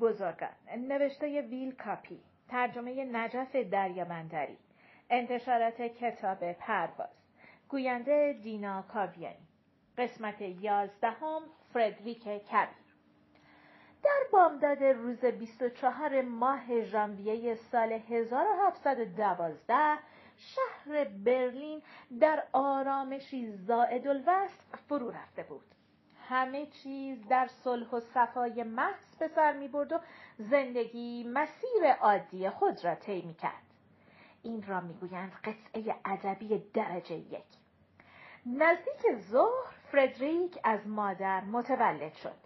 بزرگان نوشته ویل کاپی ترجمه نجف دریامندری انتشارات کتاب پرواز. گوینده دینا کاویانی. قسمت یازدهم فردریک کبیر. در بامداد روز 24 ماه ژانویه سال 1712 شهر برلین در آرامشی زائد الوصف فرو رفته بود. همه چیز در صلح و صفای محض به سر می برد و زندگی مسیر عادی خود را طی می کرد. این را می‌گویند قطعه ادبی درجه یک. نزدیک ظهر فردریک از مادر متولد شد.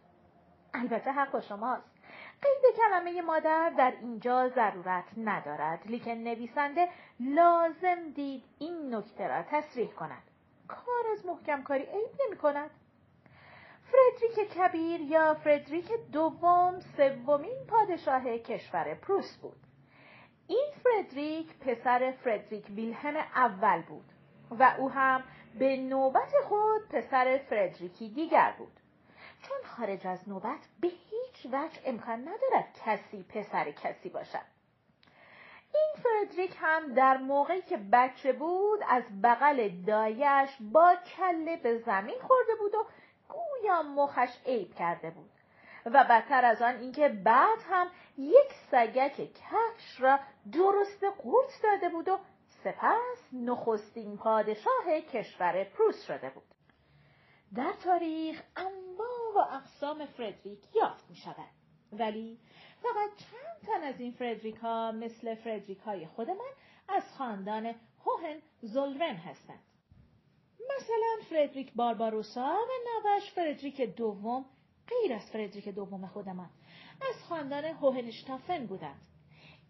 البته حق شماست. قید کلمه مادر در اینجا ضرورت ندارد لیکن نویسنده لازم دید این نکته را تصریح کند. کار از محکم کاری عیب نمی کند. فردریک کبیر یا فردریک دوم سومین پادشاه کشور پروس بود. این فردریک پسر فردریک ویلهم اول بود و او هم به نوبت خود پسر فردریکی دیگر بود. چون خارج از نوبت به هیچ وجه امکان ندارد کسی پسر کسی باشد. این فردریک هم در موقعی که بچه بود از بغل دایش با کله به زمین خورده بود و گویا مخش عیب کرده بود. و بدتر از آن اینکه بعد هم یک سگک کفش را درست قورت داده بود و سپس نخستین پادشاه کشور پروس شده بود. در تاریخ انواع و اقسام فردریک یافت می شود ولی فقط چند تن از این فردریک ها مثل فردریک های خود من از خاندان هوهن زولرن هستند. مثلا فردریک بارباروسا و نوش فردریک دوم غیر از فردریک دوم خودمان. از خاندان هوهنشتافن بودند.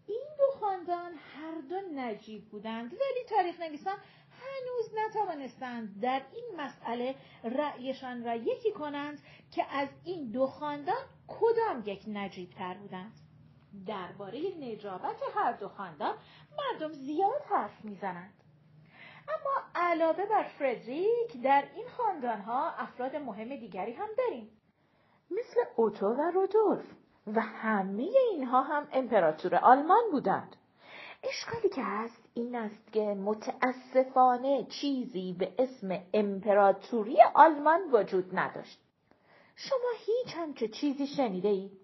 این دو خاندان هر دو نجیب بودند ولی تاریخ نویسان هنوز نتوانستند در این مسئله رأیشان را یکی کنند که از این دو خاندان کدام یک نجیب تر بودند. درباره نجابت هر دو خاندان مردم زیاد حرف می‌زنند. اما علاوه بر فردریک در این خاندان ها افراد مهم دیگری هم داریم. مثل اوتو و رودولف. و همه اینها هم امپراتور آلمان بودند. اشکالی که هست این است که متاسفانه چیزی به اسم امپراتوری آلمان وجود نداشت. شما هیچ همچه چیزی شنیده اید؟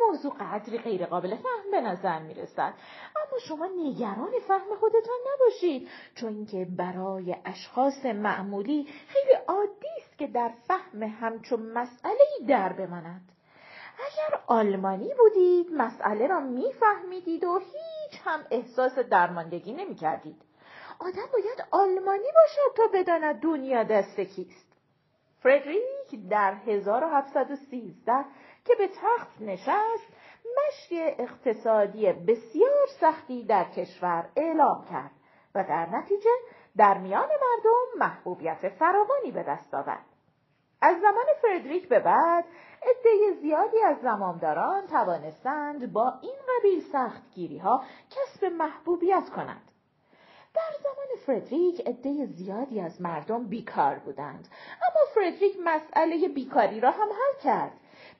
موضوع قدری غیر قابل فهم به نظر می رسد. اما شما نگران فهم خودتان نباشید چون اینکه برای اشخاص معمولی خیلی عادی است که در فهم همچون مسئله در بمانند. اگر آلمانی بودید مسئله را میفهمیدید و هیچ هم احساس درماندگی نمی کردید. آدم باید آلمانی باشد تا بداند دنیا دست کیست. فردریک در 1713 که به تخت نشست مشی اقتصادی بسیار سختی در کشور اعلام کرد و در نتیجه در میان مردم محبوبیت فراوانی به دست آورد. از زمان فردریک به بعد عده زیادی از زمامداران توانستند با این قبیل سختگیری ها کسب محبوبیت کنند. در زمان فردریک عده زیادی از مردم بیکار بودند اما فردریک مسئله بیکاری را هم حل کرد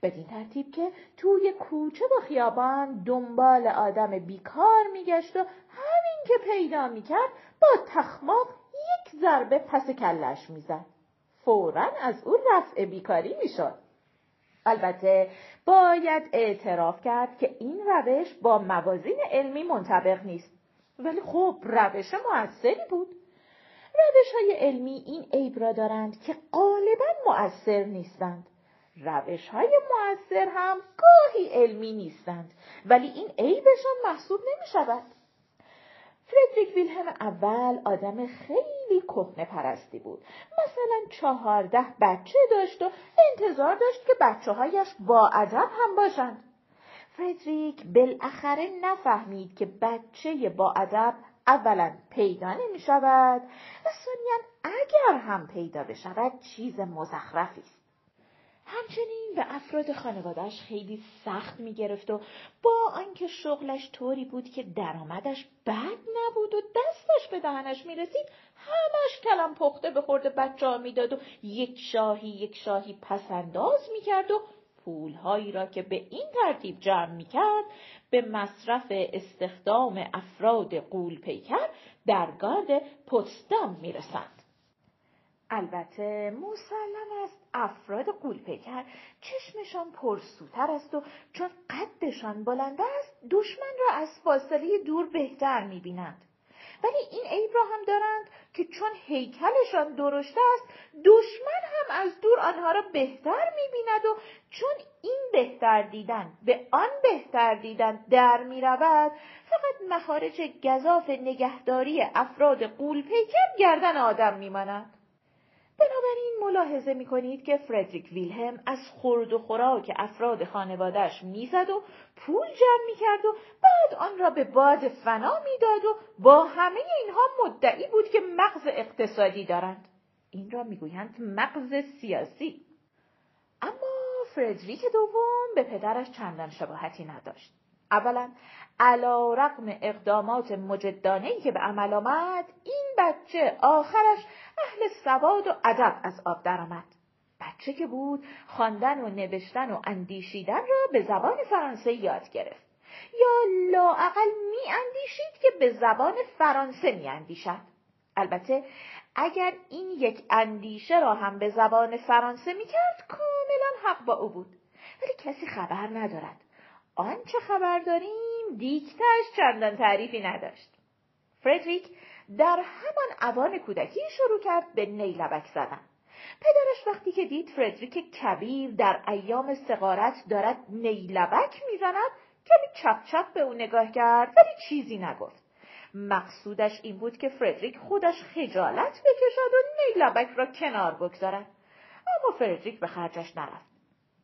بدین ترتیب که توی کوچه و خیابان دنبال آدم بیکار میگشت و همین که پیدا می‌کرد با تخماق یک ضربه پس کلش می‌زد. فورا از او رفع بیکاری می‌شد. البته باید اعتراف کرد که این روش با موازین علمی منطبق نیست. ولی خب روش موثری بود. روش های علمی این عیب را دارند که غالبا مؤثر نیستند. روش های مؤثر هم گاهی علمی نیستند ولی این عیبشان محسوب نمی شود. فردریک ویلهم اول آدم خیلی کهنه پرستی بود. مثلا چهارده بچه داشت و انتظار داشت که بچه هایش با ادب هم باشند. فردریک بالاخره نفهمید که بچه با ادب اولا پیدا نمی شود و ثانیا اگر هم پیدا بشود چیز مزخرفی است. همچنین به افراد خانوادهش خیلی سخت می گرفت و با آنکه شغلش طوری بود که درآمدش بد نبود و دستش به دهنش می رسید همش کلم پخته به خورده بچه ها می داد و یک شاهی یک شاهی پسنداز می کرد و پولهایی را که به این ترتیب جمع می کرد به مصرف استخدام افراد قول پیکر در گارد می رسند. البته مسلم است افراد قولپیکر. چشمشان پرسوتر است و چون قدشان بلند است دشمن را از فاصله دور بهتر می‌بینند ولی این عیب را هم دارند که چون هیکلشان درشت است دشمن هم از دور آنها را بهتر می‌بیند و چون این بهتر دیدن به آن بهتر دیدن در می‌رود فقط مخارج گذاف نگهداری افراد قولپیکر گردن آدم میماند. بنابراین ملاحظه می کنید که فردریک ویلهم از خورد و خوراک افراد خانوادهش می‌زد و پول جمع می کرد و بعد آن را به باد فنا می‌داد و با همه اینها مدعی بود که مغز اقتصادی دارند. این را می‌گویند مغز سیاسی. اما فردریک دوم به پدرش چندان شباهتی نداشت. اولا علا رقم اقدامات مجدانه که به عمل آمد این بچه آخرش اهل سواد و ادب از آب درآمد. بچه که بود خواندن و نوشتن و اندیشیدن را به زبان فرانسه یاد گرفت. یا لااقل می اندیشید که به زبان فرانسه می اندیشد. البته اگر این یک اندیشه را هم به زبان فرانسه می کرد کاملا حق با او بود. ولی کسی خبر ندارد. آنچه خبر داریم دیکتش چندان تعریفی نداشت. فردریک در همان اوان کودکی شروع کرد به نیلبک زدن. پدرش وقتی که دید فردریک کبیر در ایام سقارت دارد نیلبک می‌زند کمی چپ چپ به او نگاه کرد ولی چیزی نگفت. مقصودش این بود که فردریک خودش خجالت بکشد و نیلبک را کنار بگذارد. اما فردریک به خرجش نرفت.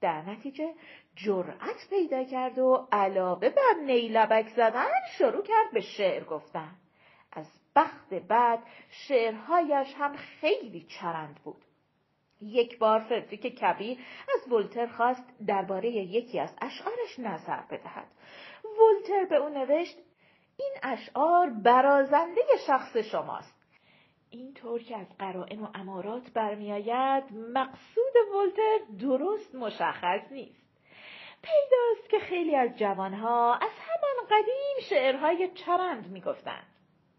در نتیجه جرأت پیدا کرد و علاوه بر نیلبک زدن شروع کرد به شعر گفتن. از بخت بعد شعرهایش هم خیلی چرند بود. یک بار فردریک کبیر از ولتر خواست درباره یکی از اشعارش نظر بدهد. ولتر به او نوشت این اشعار برازنده شخص شماست. اینطور که از قرائن و امارات برمیآید مقصود ولتر درست مشخص نیست. پیداست که خیلی از جوانها از همان قدیم شعرهای چرند می‌گفتند.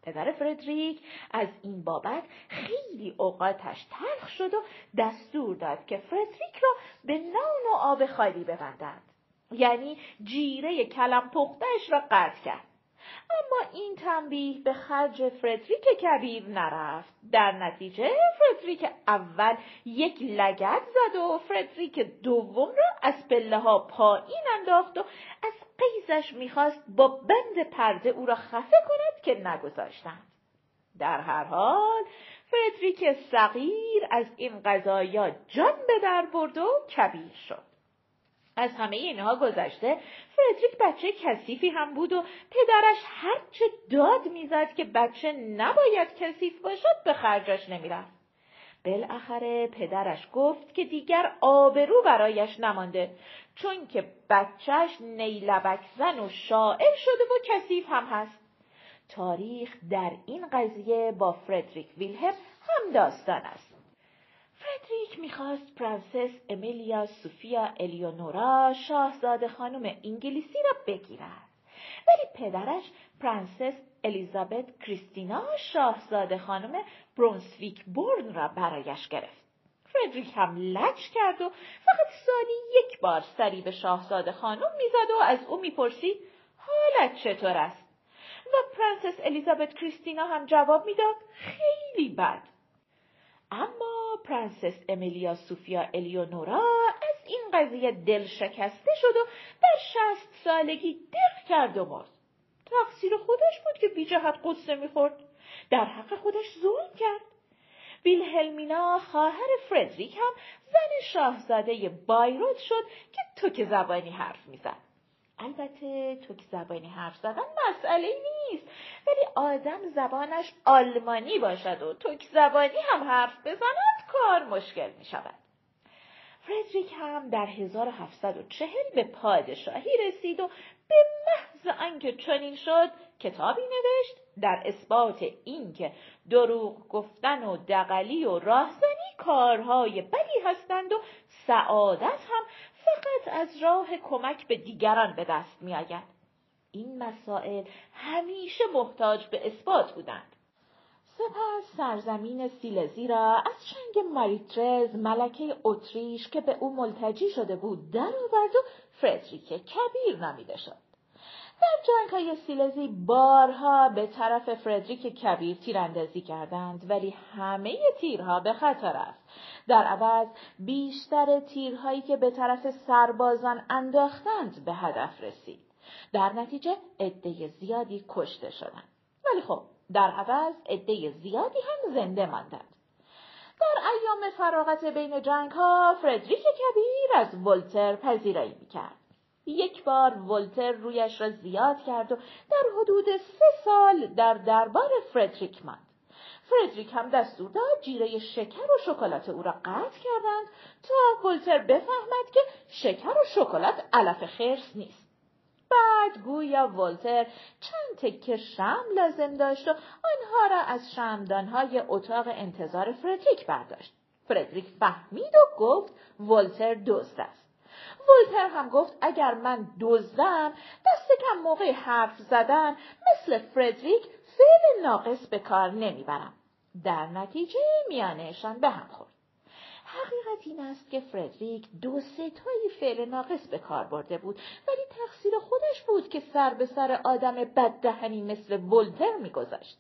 پدر فردریک از این بابت خیلی اوقاتش تلخ شد و دستور داد که فردریک را به نان و آب خالی ببندند یعنی جیره کلم پختش را قطع کرد. اما این تنبیه به خرج فردریک کبیر نرفت. در نتیجه فردریک اول یک لگت زد و فردریک دوم را از پله ها پایین انداخت و از قیزش می‌خواست با بند پرده او را خفه کند که نگذاشتند. در هر حال فردریک صغیر از این قضایا جان به در برد و کبیر شد. از همه اینها گذشته فردریک بچه کثیفی هم بود و پدرش هرچه داد می‌زد که بچه نباید کثیف باشد به خرجش نمی‌رفت. بالاخره پدرش گفت که دیگر آبرو برایش نمانده چون که بچهش نیلبک زن و شاعر شده و کثیف هم هست. تاریخ در این قضیه با فردریک ویلهم هم داستان است. فردریک می‌خواست پرنسس امیلیا سوفیا الیونورا شاهزاده خانم انگلیسی را بگیرد. ولی پدرش پرنسس الیزابت کریستینا شاهزاده خانم برونسویک بورن را برایش گرفت. فردریک هم لج کرد و فقط سالی یک بار سری به شاهزاده خانم می‌زد و از او می‌پرسید حالت چطور است؟ و پرنسس الیزابت کریستینا هم جواب می‌داد خیلی بد. اما پرنسس امیلیا سوفیا الیونورا این قضیه دل شکسته شد و در شصت سالگی دق کرد و مرد. تقصیر خودش بود که بی جهت غصه می‌خورد. در حق خودش ظلم کرد. ویلهلمینا خواهر فردریک هم زن شاهزاده بایروت شد که تو که زبانی حرف می‌زد. البته تو که زبانی حرف زدن مسئله نیست ولی آدم زبانش آلمانی باشد و تک زبانی هم حرف بزند کار مشکل می شود. فردریک هم در 1740 به پادشاهی رسید و به محض آنکه چنین شد کتابی نوشت در اثبات اینکه دروغ گفتن و دقلی و راهزنی کارهای بدی هستند و سعادت هم فقط از راه کمک به دیگران به دست می آید. این مسائل همیشه محتاج به اثبات بودند. سپس سرزمین سیلزی را از چنگ ماریترز ملکه اتریش که به او ملتجی شده بود درآورد و فردریک کبیر نامیده شد. در جنگ های سیلزی بارها به طرف فردریک کبیر تیراندازی کردند ولی همه تیرها به خطر است. در عوض بیشتر تیرهایی که به طرف سربازان انداختند به هدف رسید. در نتیجه عده زیادی کشته شدند. ولی خب در عوض عده زیادی هم زنده ماندند. در ایام فراغت بین جنگ ها فردریک کبیر از ولتر پذیرایی می‌کرد. یک بار ولتر رویش را زیاد کرد و در حدود سه سال در دربار فردریک ماند. فردریک هم دستور داد جیره شکر و شکلات او را قطع کردند تا ولتر بفهمد که شکر و شکلات علف خرس نیست. بعد گویا ولتر چند تکه شم لازم داشت و آنها را از شمدانهای اتاق انتظار فردریک برداشت. فردریک فهمید و گفت ولتر دزد است. ولتر هم گفت اگر من دزدم دست کم موقع حرف زدن مثل فردریک فعل ناقص به کار نمی‌برم. در نتیجه میانهشان به هم خورد. حقیقت این است که فردریک دو ستایی فعل ناقص به کار برده بود ولی تقصیر خودش بود که سر به سر آدم بددهنی مثل ولتر میگذاشت.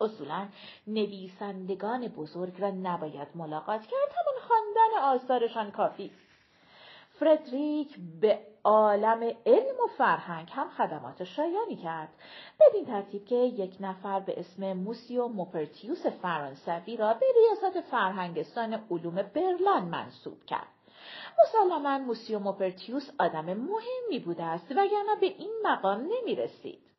اصولا نویسندگان بزرگ را نباید ملاقات کرد همون خواندن آثارشان کافی فردریک به عالم علم و فرهنگ هم خدمات شایانی کرد بدین ترتیب که یک نفر به اسم موسیو موپرتیوس فرانسوی را به ریاست فرهنگستان علوم برلن منصوب کرد مسلما موسیو موپرتیوس آدم مهمی بوده است وگرنه به این مقام نمی رسید.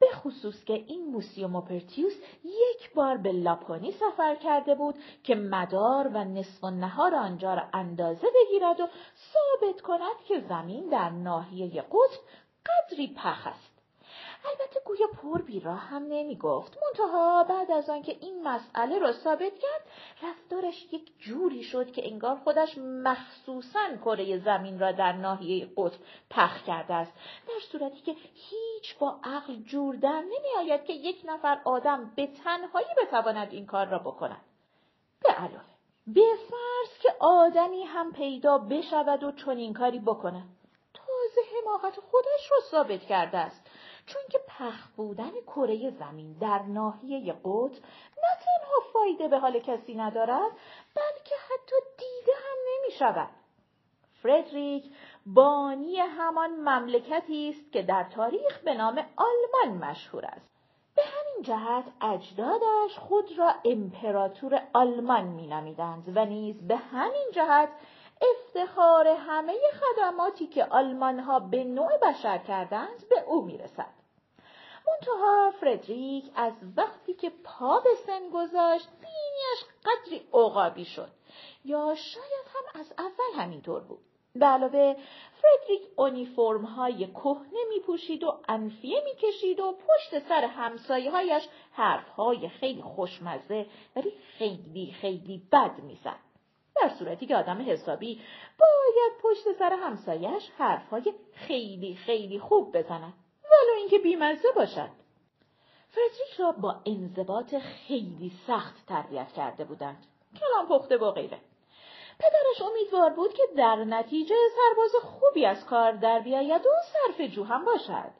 به خصوص که این موسیو موپرتیوس یک بار به لاپونی سفر کرده بود که مدار و نصف‌النهار آنجا را اندازه بگیرد و ثابت کند که زمین در ناحیه قطب قدری پخ است. البته گویا پر بیراه هم نمی گفت. منتها بعد از آنکه این مسئله را ثابت کرد رفتارش یک جوری شد که انگار خودش مخصوصا کره زمین را در ناحیه قطب پخ کرده است در صورتی که هیچ با عقل جور در نمی آید که یک نفر آدم به تنهایی بتواند این کار را بکند. به علاوه به فرض که آدمی هم پیدا بشود و چنین کاری بکند. تازه حماقت خودش را ثابت کرده است. چون که پخ بودن کره زمین در ناحیه قطب نه تنها فایده به حال کسی ندارد بلکه حتی دیده هم نمی شود. فردریک بانی همان مملکتی است که در تاریخ به نام آلمان مشهور است. به همین جهت اجدادش خود را امپراتور آلمان مینامیدند و نیز به همین جهت افتخار همه خدماتی که آلمان ها به نوع بشر کردند به او می‌رسد. منتها فردریک از وقتی که پا به سن گذاشت بینیش قدری عقابی شد یا شاید هم از اول همینطور بود به علاوه فردریک اونیفرم های کهنه می پوشید و انفیه می کشید و پشت سر همسایه هایش حرف های خیلی خوشمزه ولی خیلی خیلی بد می زد. در صورتی که آدم حسابی باید پشت سر همسایش حرف های خیلی خیلی خوب بزند. ولو اینکه بیمزه باشد. فردریک را با انضباط خیلی سخت تربیت کرده بودند. کلام پخته و غیره. پدرش امیدوار بود که در نتیجه سرباز خوبی از کار در بیاید و صرف جو هم باشد.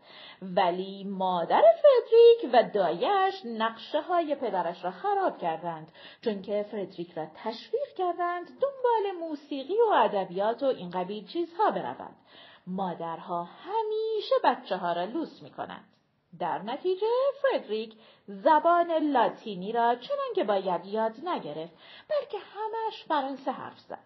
ولی مادر فردریک و دایش نقشه های پدرش را خراب کردند. چون که فردریک را تشویق کردند دنبال موسیقی و ادبیات و این قبیل چیزها برود مادرها همیشه بچه ها را لوس می کنند. در نتیجه فردریک زبان لاتینی را چنان که باید یاد نگرفت بلکه همش فرانسه حرف زد.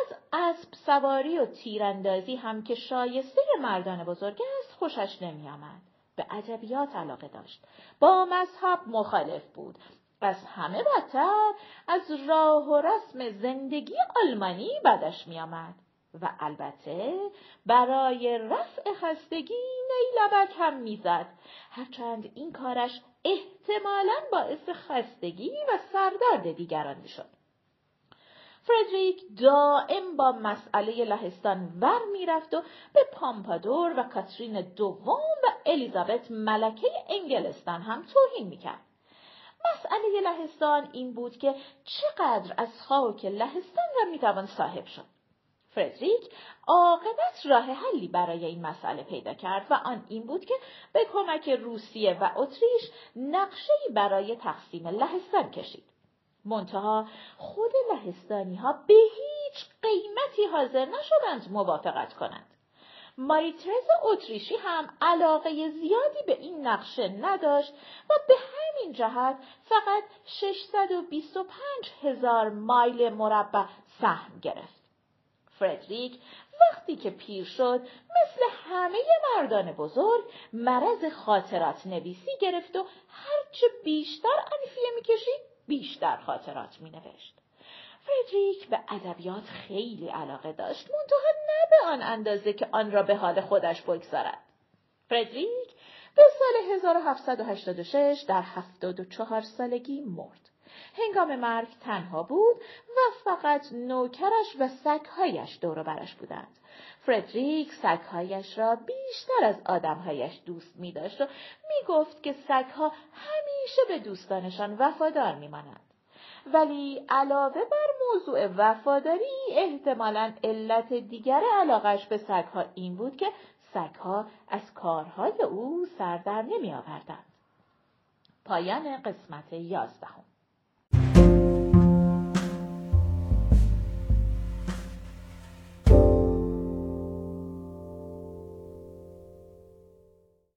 از اسب سواری و تیراندازی هم که شایسته مردان بزرگ است خوشش نمی آمد. به ادبیات علاقه داشت. با مذهب مخالف بود. از همه بدتر از راه و رسم زندگی آلمانی بدش می آمد. و البته برای رفع خستگی نیلبک هم می‌زد هرچند این کارش احتمالا باعث خستگی و سردرد دیگران می‌شد فردریک دائم با مسئله لهستان ور می‌رفت و به پامپادور و کاترین دوم و الیزابت ملکه انگلستان هم توهین می‌کرد. مسئله لهستان این بود که چقدر از خاک لهستان را می‌توان صاحب شد. فردریک عاقبت راه حلی برای این مسئله پیدا کرد و آن این بود که به کمک روسیه و اتریش نقشه‌ای برای تقسیم لهستان کشید. منتها خود لهستانی ها به هیچ قیمتی حاضر نشدند موافقت کنند. ماریترز اتریشی هم علاقه زیادی به این نقشه نداشت و به همین جهت فقط 625 هزار مایل مربع سهم گرفت. فردریک وقتی که پیر شد مثل همه مردان بزرگ مرض خاطرات نویسی گرفت و هرچه بیشتر انفیه می‌کشید بیشتر خاطرات می نوشت. فردریک به ادبیات خیلی علاقه داشت منتها نه به آن اندازه که آن را به حال خودش بگذارد. فردریک به سال 1786 در 74 سالگی مرد. هنگام مرگ تنها بود و فقط نوکرش و سگهایش دور برش بودند. فردریک سگهایش را بیشتر از آدمهایش دوست می داشت و می گفت که سگها همیشه به دوستانشان وفادار می مانند. ولی علاوه بر موضوع وفاداری احتمالا علت دیگر علاقش به سگها این بود که سگها از کارهای او سردر نمی آوردند. پایان قسمت یازدهم